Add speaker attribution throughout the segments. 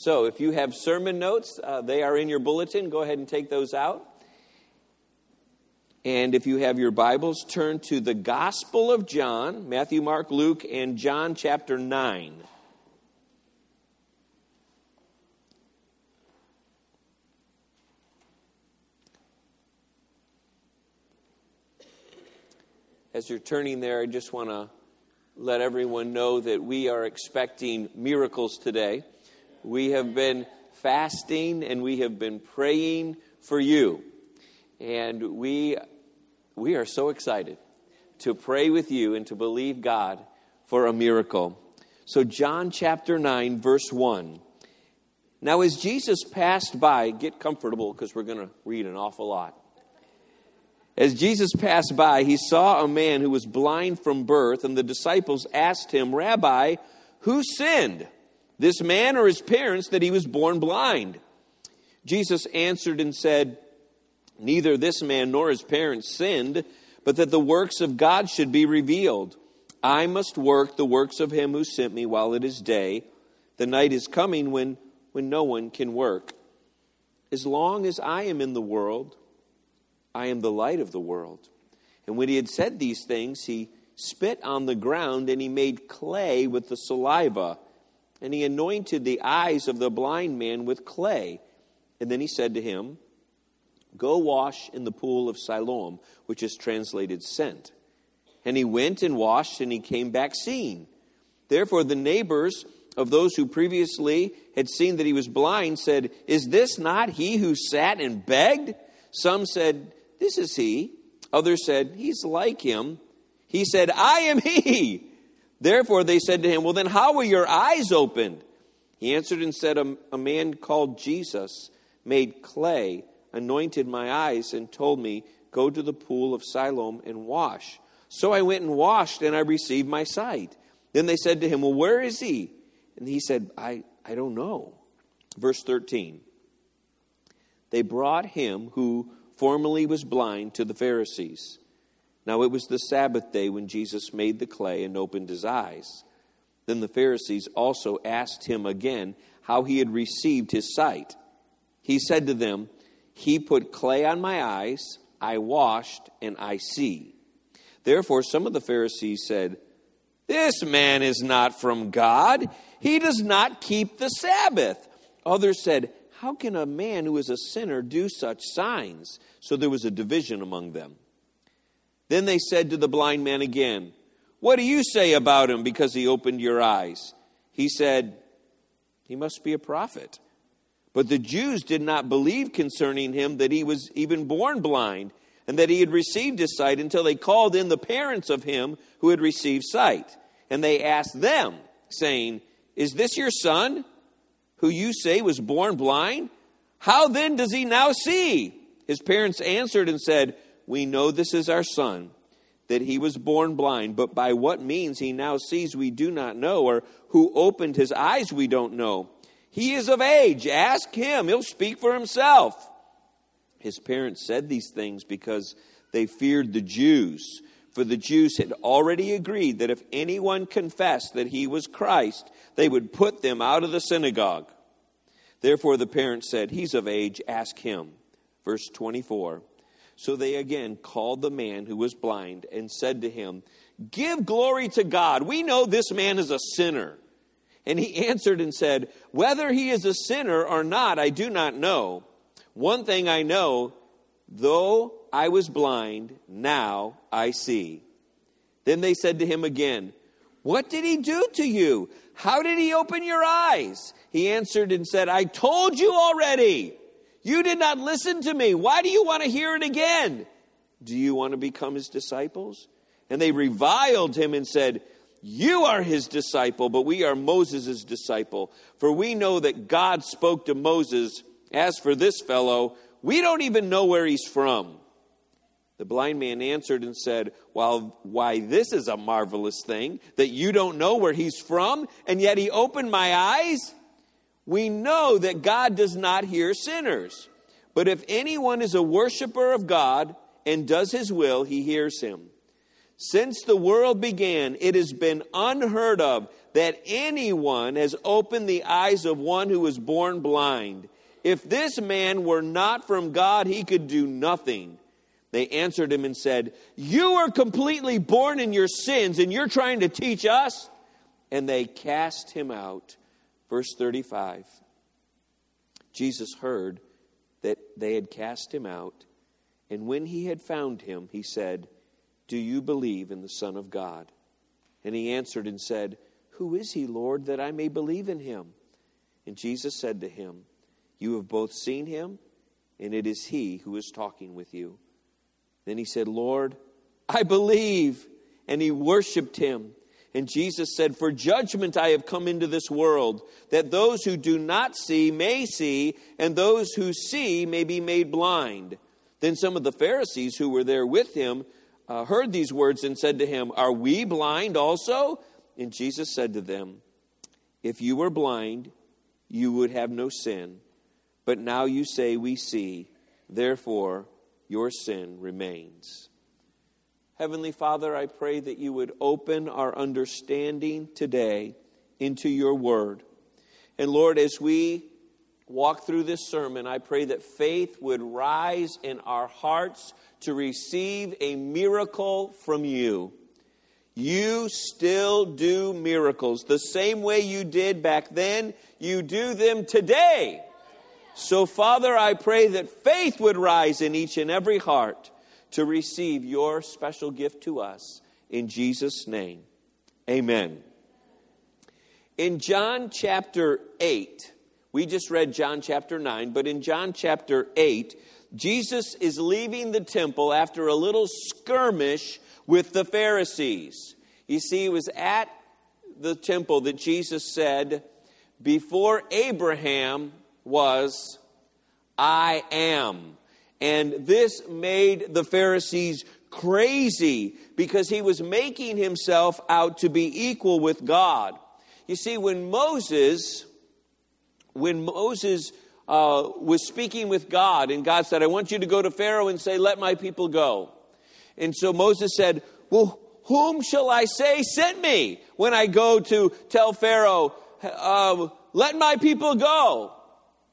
Speaker 1: So if you have sermon notes, uh, they are in your bulletin. Go ahead and take those out. And if you have your Bibles, turn to the Gospel of John Matthew, Mark, Luke, and John chapter 9. As you're turning there, I just want to let everyone know that we are expecting miracles today. We have been fasting and we have been praying for you. And we, we are so excited to pray with you and to believe God for a miracle. So, John chapter 9, verse 1. Now, as Jesus passed by, get comfortable because we're going to read an awful lot. As Jesus passed by, he saw a man who was blind from birth, and the disciples asked him, Rabbi, who sinned, this man or his parents, that he was born blind? Jesus answered and said, Neither this man nor his parents sinned, but that the works of God should be revealed. I must work the works of him who sent me while it is day. The night is coming when, when no one can work. As long as I am in the world, I am the light of the world. And when he had said these things, he spit on the ground and he made clay with the saliva. And he anointed the eyes of the blind man with clay. And then he said to him, Go wash in the pool of Siloam, which is translated sent. And he went and washed, and he came back seeing. Therefore, the neighbors of those who previously had seen that he was blind said, Is this not he who sat and begged? Some said, This is he. Others said, He's like him. He said, I am he. Therefore, they said to him, Well, then how were your eyes opened? He answered and said, A, a man called Jesus made clay anointed my eyes and told me, Go to the pool of Siloam and wash. So I went and washed, and I received my sight. Then they said to him, Well, where is he? And he said, I, I don't know. Verse 13 They brought him who formerly was blind to the Pharisees. Now it was the Sabbath day when Jesus made the clay and opened his eyes. Then the Pharisees also asked him again how he had received his sight. He said to them, he put clay on my eyes, I washed, and I see. Therefore, some of the Pharisees said, This man is not from God. He does not keep the Sabbath. Others said, How can a man who is a sinner do such signs? So there was a division among them. Then they said to the blind man again, What do you say about him because he opened your eyes? He said, He must be a prophet. But the Jews did not believe concerning him that he was even born blind and that he had received his sight until they called in the parents of him who had received sight. And they asked them, saying, Is this your son, who you say was born blind? How then does he now see? His parents answered and said, We know this is our son, that he was born blind, but by what means he now sees we do not know, or who opened his eyes we don't know. He is of age. Ask him. He'll speak for himself. His parents said these things because they feared the Jews. For the Jews had already agreed that if anyone confessed that he was Christ, they would put them out of the synagogue. Therefore, the parents said, He's of age, ask him. Verse 24. So they again called the man who was blind and said to him, Give glory to God. We know this man is a sinner. And he answered and said, Whether he is a sinner or not, I do not know. One thing I know, though I was blind, now I see. Then they said to him again, What did he do to you? How did he open your eyes? He answered and said, I told you already. You did not listen to me. Why do you want to hear it again? Do you want to become his disciples? And they reviled him and said, you are his disciple, but we are Moses' disciple. For we know that God spoke to Moses. As for this fellow, we don't even know where he's from. The blind man answered and said, Well, why, this is a marvelous thing that you don't know where he's from, and yet he opened my eyes. We know that God does not hear sinners. But if anyone is a worshiper of God and does his will, he hears him. Since the world began, it has been unheard of that anyone has opened the eyes of one who was born blind. If this man were not from God, he could do nothing. They answered him and said, You are completely born in your sins, and you're trying to teach us? And they cast him out. Verse 35 Jesus heard that they had cast him out, and when he had found him, he said, Do you believe in the Son of God? And he answered and said, Who is he, Lord, that I may believe in him? And Jesus said to him, You have both seen him, and it is he who is talking with you. Then he said, Lord, I believe. And he worshiped him. And Jesus said, For judgment I have come into this world, that those who do not see may see, and those who see may be made blind. Then some of the Pharisees who were there with him uh, heard these words and said to him, Are we blind also? And Jesus said to them, If you were blind, you would have no sin. But now you say, We see. Therefore, your sin remains. Heavenly Father, I pray that you would open our understanding today into your word. And Lord, as we walk through this sermon, I pray that faith would rise in our hearts to receive a miracle from you. You still do miracles. The same way you did back then, you do them today. So, Father, I pray that faith would rise in each and every heart to receive your special gift to us. In Jesus' name, amen. In John chapter 8, we just read John chapter 9, but in John chapter 8, Jesus is leaving the temple after a little skirmish with the Pharisees. You see, it was at the temple that Jesus said, Before Abraham was, I am. And this made the Pharisees crazy because he was making himself out to be equal with God. You see, when Moses, when Moses uh, was speaking with God, and God said, I want you to go to Pharaoh and say, Let my people go. And so Moses said, Well, whom shall I say sent me when I go to tell Pharaoh, uh, Let my people go?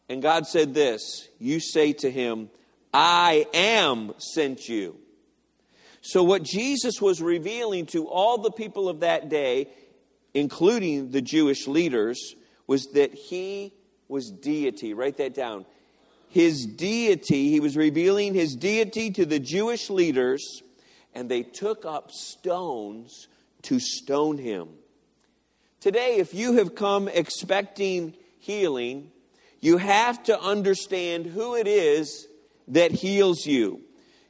Speaker 1: And God said this You say to him, I am sent you. So, what Jesus was revealing to all the people of that day, including the Jewish leaders, was that he was deity. Write that down. His deity, he was revealing his deity to the Jewish leaders, and they took up stones to stone him. Today, if you have come expecting healing, you have to understand who it is that heals you.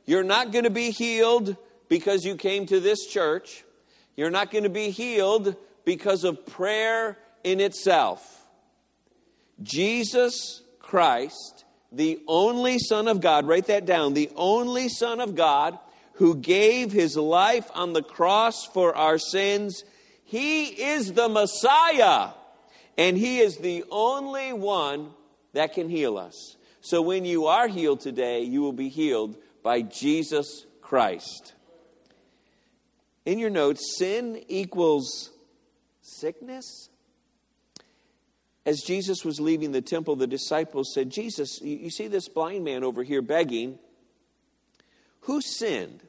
Speaker 1: You're not going to be healed because you came to this church. You're not going to be healed because of prayer in itself. Jesus Christ, the only Son of God, write that down, the only Son of God who gave his life on the cross for our sins, he is the Messiah. And he is the only one that can heal us. So when you are healed today, you will be healed by Jesus Christ. In your notes, sin equals sickness. As Jesus was leaving the temple, the disciples said, Jesus, you see this blind man over here begging. Who sinned?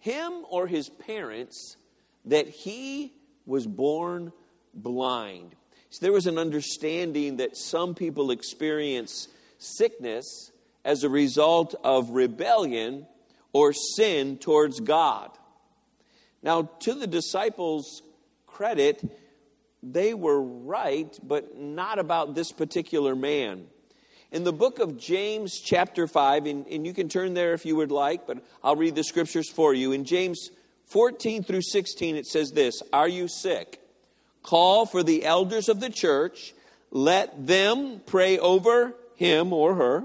Speaker 1: Him or his parents that he was born blind? So there was an understanding that some people experience sickness as a result of rebellion or sin towards God. Now, to the disciples' credit, they were right, but not about this particular man. In the book of James, chapter 5, and, and, you can turn there if you would like, but I'll read the scriptures for you. In James 14 through 16, it says this Are you sick? Call for the elders of the church, let them pray over him or her,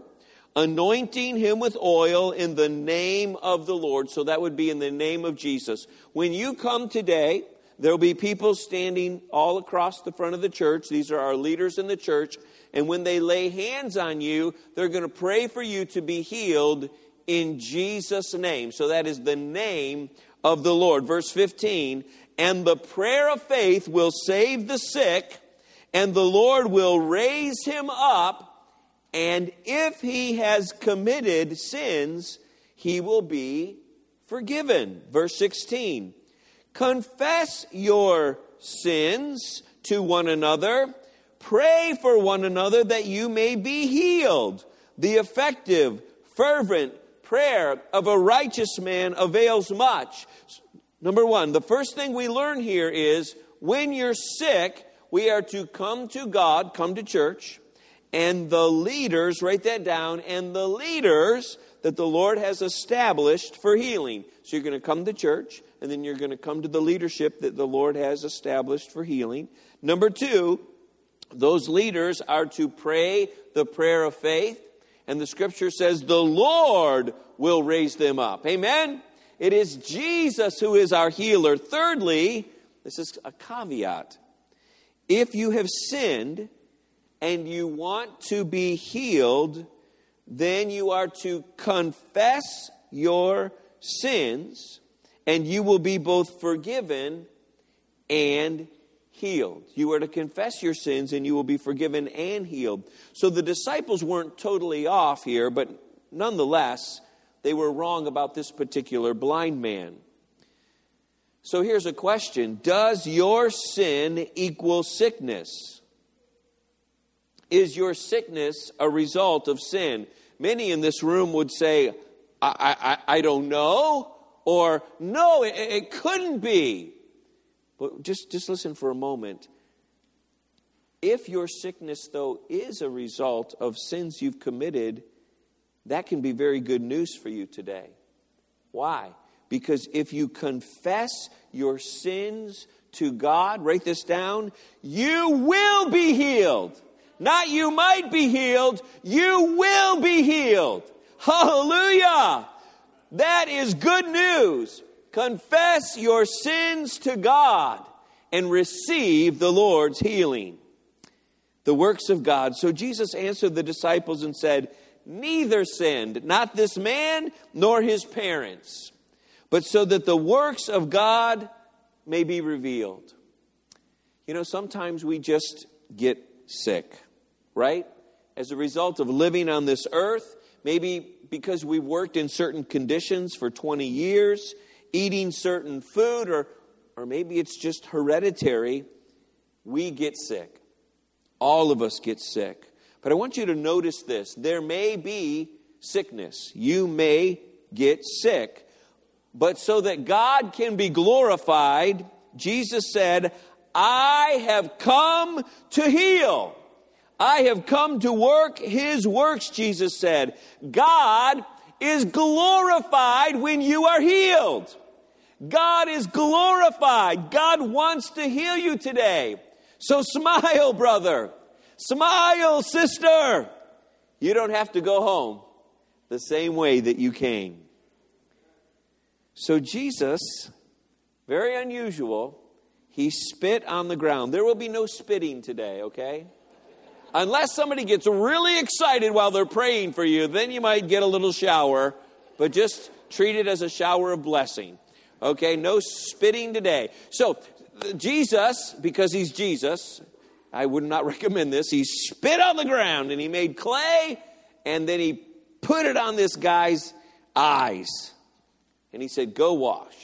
Speaker 1: anointing him with oil in the name of the Lord. So that would be in the name of Jesus. When you come today, there'll be people standing all across the front of the church. These are our leaders in the church. And when they lay hands on you, they're going to pray for you to be healed in Jesus' name. So that is the name of the Lord. Verse 15, and the prayer of faith will save the sick, and the Lord will raise him up, and if he has committed sins, he will be forgiven. Verse 16, confess your sins to one another, pray for one another that you may be healed. The effective, fervent prayer of a righteous man avails much. Number one, the first thing we learn here is when you're sick, we are to come to God, come to church, and the leaders, write that down, and the leaders that the Lord has established for healing. So you're going to come to church, and then you're going to come to the leadership that the Lord has established for healing. Number two, those leaders are to pray the prayer of faith, and the scripture says the Lord will raise them up. Amen? It is Jesus who is our healer. Thirdly, this is a caveat. If you have sinned and you want to be healed, then you are to confess your sins and you will be both forgiven and healed. You are to confess your sins and you will be forgiven and healed. So the disciples weren't totally off here, but nonetheless, they were wrong about this particular blind man. So here's a question Does your sin equal sickness? Is your sickness a result of sin? Many in this room would say, I, I, I don't know, or no, it, it couldn't be. But just, just listen for a moment. If your sickness, though, is a result of sins you've committed, that can be very good news for you today. Why? Because if you confess your sins to God, write this down, you will be healed. Not you might be healed, you will be healed. Hallelujah! That is good news. Confess your sins to God and receive the Lord's healing. The works of God. So Jesus answered the disciples and said, neither sinned, not this man nor his parents, but so that the works of God may be revealed. You know, sometimes we just get sick, right? As a result of living on this earth, maybe because we've worked in certain conditions for 20 years, eating certain food, or, or maybe it's just hereditary, we get sick. All of us get sick. But I want you to notice this there may be sickness. You may get sick. But so that God can be glorified, Jesus said, I have come to heal. I have come to work his works, Jesus said. God is glorified when you are healed. God is glorified. God wants to heal you today. So smile, brother. Smile, sister. You don't have to go home the same way that you came. So, Jesus, very unusual, he spit on the ground. There will be no spitting today, okay? Unless somebody gets really excited while they're praying for you, then you might get a little shower, but just treat it as a shower of blessing. Okay, no spitting today. So, Jesus, because he's Jesus, I would not recommend this. He spit on the ground and he made clay and then he put it on this guy's eyes. And he said, Go wash.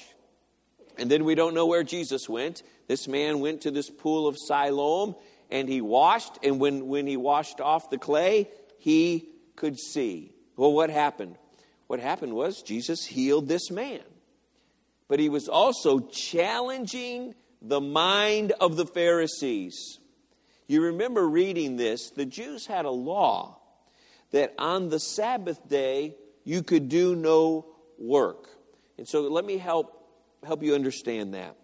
Speaker 1: And then we don't know where Jesus went. This man went to this pool of Siloam and he washed. And when, when he washed off the clay, he could see. Well, what happened? What happened was Jesus healed this man. But he was also challenging the mind of the Pharisees. You remember reading this, the Jews had a law that on the Sabbath day you could do no work. And so let me help help you understand that.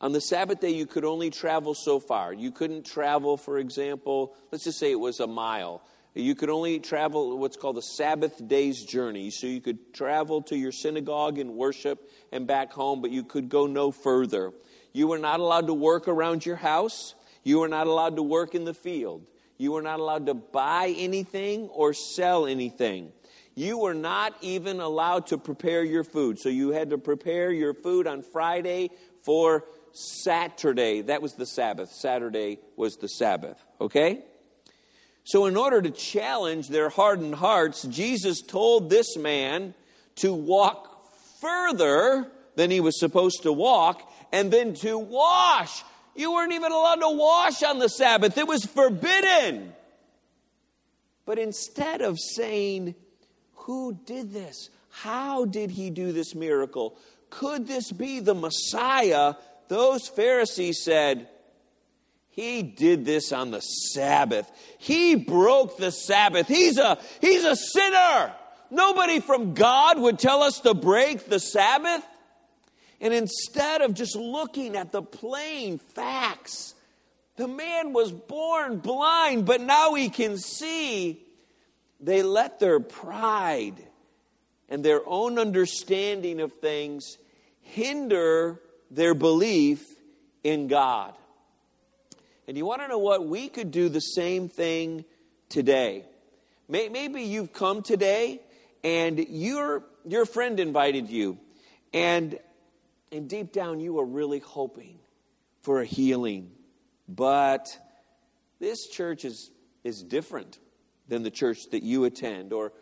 Speaker 1: On the Sabbath day, you could only travel so far. You couldn't travel, for example, let's just say it was a mile. You could only travel what's called a Sabbath day's journey. So you could travel to your synagogue and worship and back home, but you could go no further. You were not allowed to work around your house. You were not allowed to work in the field. You were not allowed to buy anything or sell anything. you were not even allowed to prepare your food. So you had to prepare your food on Friday for Saturday. That was the Sabbath. Saturday was the Sabbath. Okay? So, in order to challenge their hardened hearts, Jesus told this man to walk further than he was supposed to walk and then to wash. You weren't even allowed to wash on the Sabbath, it was forbidden. But instead of saying, Who did this? How did he do this miracle? Could this be the Messiah? Those Pharisees said, He did this on the Sabbath. He broke the Sabbath. He's a, he's a sinner. Nobody from God would tell us to break the Sabbath. And instead of just looking at the plain facts, the man was born blind, but now he can see. They let their pride and their own understanding of things hinder their belief in God. And you want to know what? We could do the same thing today. Maybe you've come today and your, your friend invited you, and, and deep down you were really hoping for a healing. But this church is, is different than the church that you attend, or,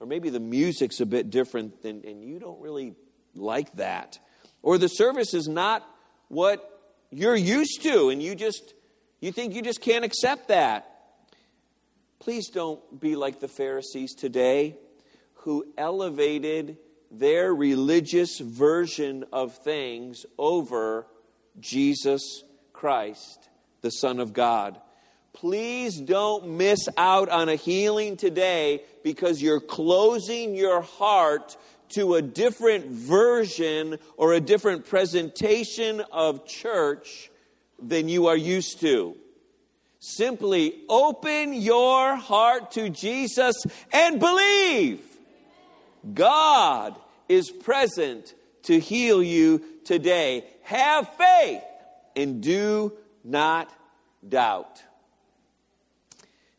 Speaker 1: or maybe the music's a bit different than, and you don't really like that. Or the service is not what you're used to, and you just you think you just can't accept that. Please don't be like the Pharisees today who elevated their religious version of things over Jesus Christ, the Son of God. Please don't miss out on a healing today because you're closing your heart to a different version or a different presentation of church than you are used to. Simply open your heart to Jesus and believe. God is present to heal you today. Have faith and do not doubt.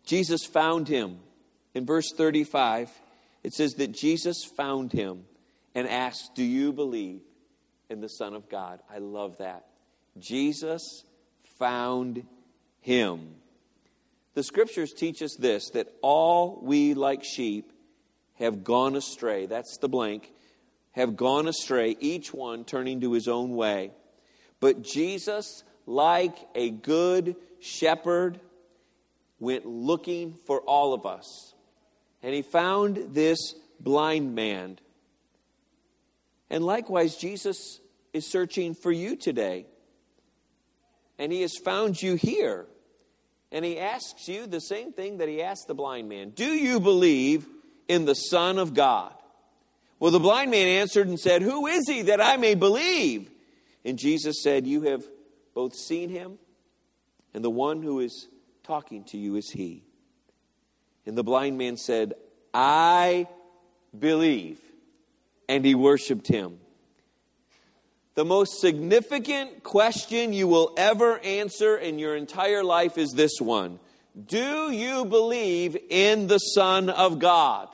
Speaker 1: Jesus found him. In verse 35, it says that Jesus found him and asked, Do you believe in the Son of God? I love that. Jesus found him. The scriptures teach us this that all we like sheep have gone astray. That's the blank. Have gone astray, each one turning to his own way. But Jesus, like a good shepherd, went looking for all of us. And he found this blind man. And likewise, Jesus is searching for you today. And he has found you here. And he asks you the same thing that he asked the blind man Do you believe in the Son of God? Well, the blind man answered and said, Who is he that I may believe? And Jesus said, You have both seen him, and the one who is talking to you is he. And the blind man said, I believe. And he worshiped him. The most significant question you will ever answer in your entire life is this one Do you believe in the Son of God?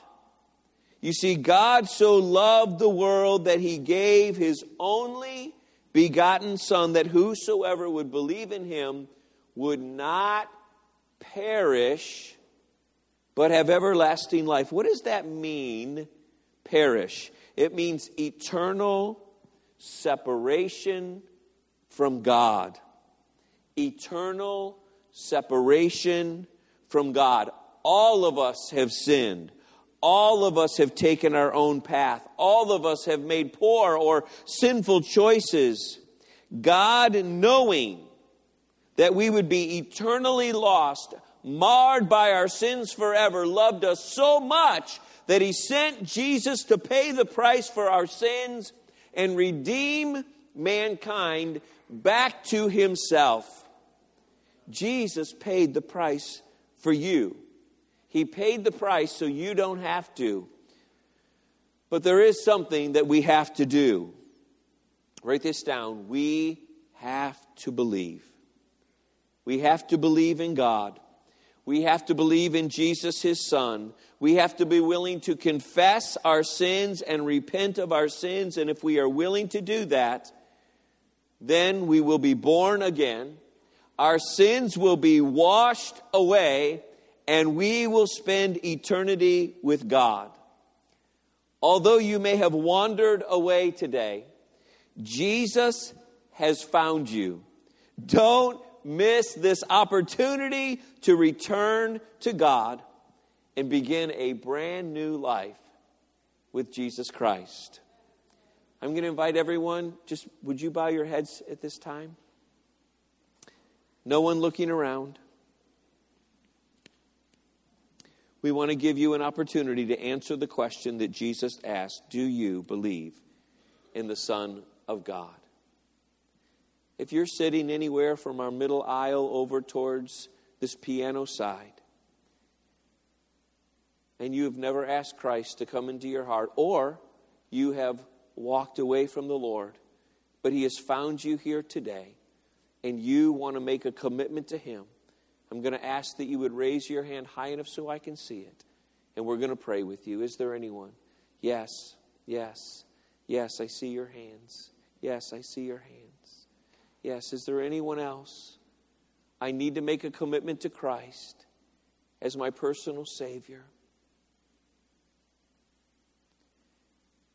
Speaker 1: You see, God so loved the world that he gave his only begotten Son, that whosoever would believe in him would not perish, but have everlasting life. What does that mean, perish? It means eternal separation from God. Eternal separation from God. All of us have sinned. All of us have taken our own path. All of us have made poor or sinful choices. God, knowing that we would be eternally lost, marred by our sins forever, loved us so much that He sent Jesus to pay the price for our sins and redeem mankind back to Himself. Jesus paid the price for you. He paid the price so you don't have to. But there is something that we have to do. Write this down. We have to believe. We have to believe in God. We have to believe in Jesus, his son. We have to be willing to confess our sins and repent of our sins. And if we are willing to do that, then we will be born again. Our sins will be washed away, and we will spend eternity with God. Although you may have wandered away today, Jesus has found you. Don't miss this opportunity to return to God and begin a brand new life with Jesus Christ. I'm going to invite everyone, just would you bow your heads at this time? No one looking around. we want to give you an opportunity to answer the question that Jesus asked Do you believe in the Son of God? If you're sitting anywhere from our middle aisle over towards this piano side, and you have never asked Christ to come into your heart, or you have walked away from the Lord, but He has found you here today, and you want to make a commitment to Him, I'm going to ask that you would raise your hand high enough so I can see it. And we're going to pray with you. Is there anyone? Yes, yes, yes, I see your hands. Yes, I see your hands. Yes, is there anyone else? I need to make a commitment to Christ as my personal Savior.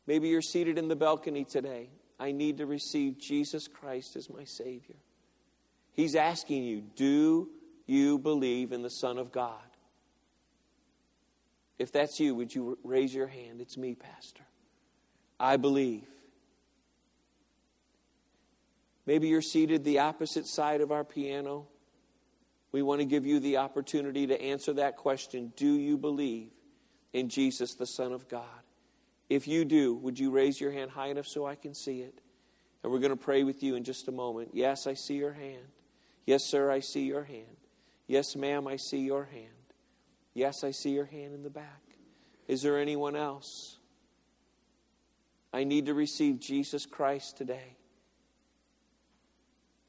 Speaker 1: Maybe you're seated in the balcony today. I need to receive Jesus Christ as my Savior. He's asking you, do you believe in the Son of God? If that's you, would you raise your hand? It's me, Pastor. I believe. Maybe you're seated the opposite side of our piano. We want to give you the opportunity to answer that question Do you believe in Jesus, the Son of God? If you do, would you raise your hand high enough so I can see it? And we're going to pray with you in just a moment. Yes, I see your hand. Yes, sir, I see your hand. Yes, ma'am, I see your hand. Yes, I see your hand in the back. Is there anyone else? I need to receive Jesus Christ today.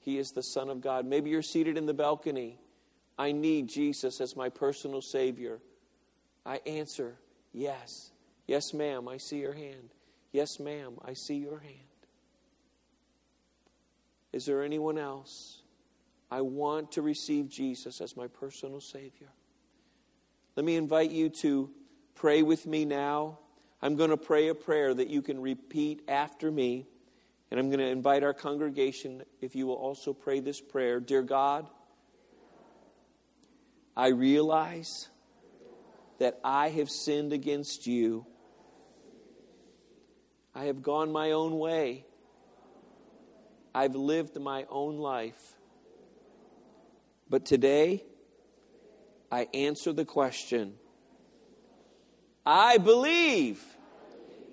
Speaker 1: He is the Son of God. Maybe you're seated in the balcony. I need Jesus as my personal Savior. I answer, yes. Yes, ma'am, I see your hand. Yes, ma'am, I see your hand. Is there anyone else? I want to receive Jesus as my personal Savior. Let me invite you to pray with me now. I'm going to pray a prayer that you can repeat after me. And I'm going to invite our congregation, if you will also pray this prayer Dear God, I realize that I have sinned against you. I have gone my own way. I've lived my own life. But today, I answer the question I believe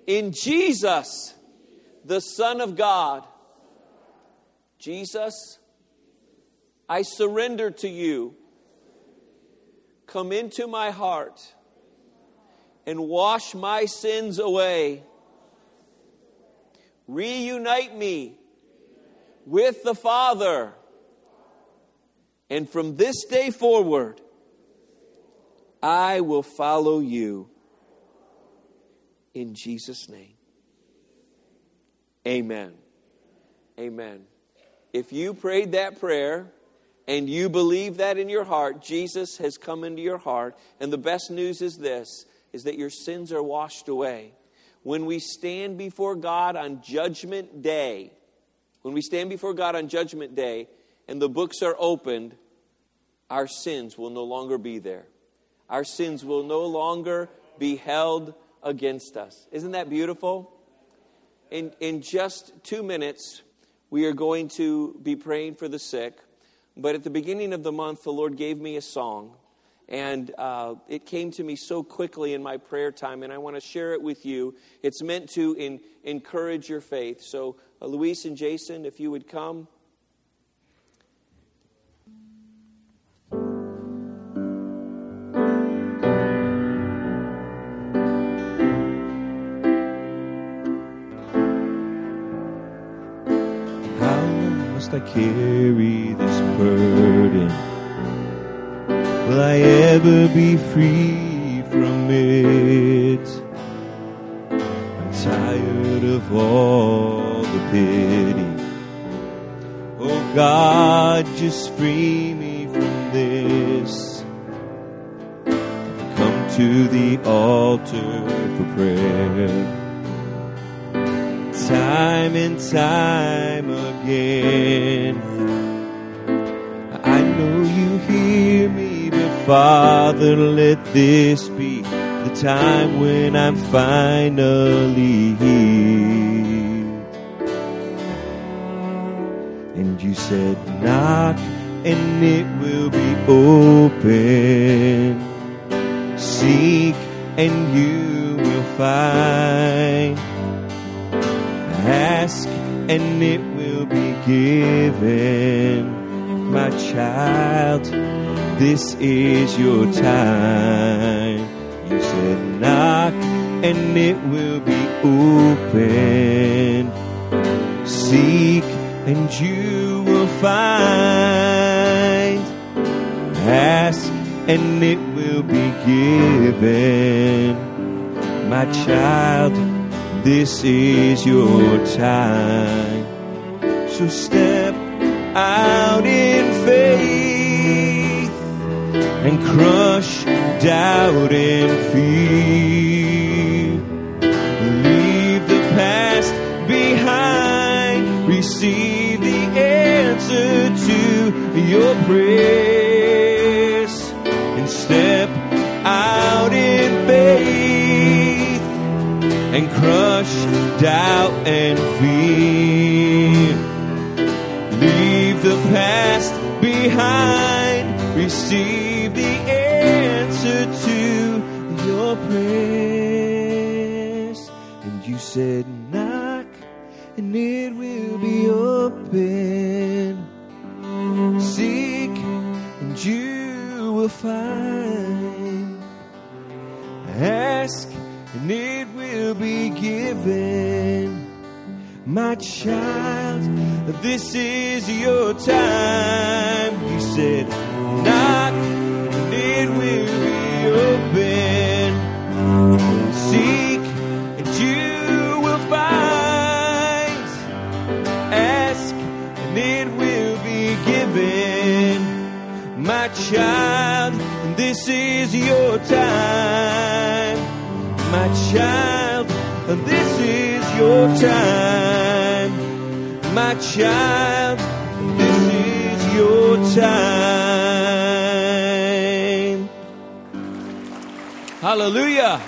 Speaker 1: in Jesus, the Son of God. Jesus, I surrender to you. Come into my heart and wash my sins away. Reunite me with the Father and from this day forward, I will follow you in Jesus' name. Amen. Amen. If you prayed that prayer and you believe that in your heart, Jesus has come into your heart, and the best news is this is that your sins are washed away. When we stand before God on judgment day, when we stand before God on judgment day, and the books are opened, our sins will no longer be there. Our sins will no longer be held against us. Isn't that beautiful? In, in just two minutes, we are going to be praying for the sick. But at the beginning of the month, the Lord gave me a song. And uh, it came to me so quickly in my prayer time, and I want to share it with you. It's meant to in, encourage your faith. So, uh, Luis and Jason, if you would come. I carry this burden?
Speaker 2: will I ever be free from it? I'm tired of all the pity. Oh God, just free me from this. I've come to the altar for prayer. Time and time again. Father, let this be the time when I'm finally healed. And you said, knock and it will be open. Seek and you will find. Ask and it will be given. My child, this is your time. You said, knock and it will be open. Seek and you will find. Ask and it will be given. My child, this is your time. So step out in crush doubt and fear. Will be given. My child, this is your time. You said, knock and it will be open. Seek and you will find. Ask and it will be given. My child, this is your time. My child, this is your time. My child, this is your time. Hallelujah.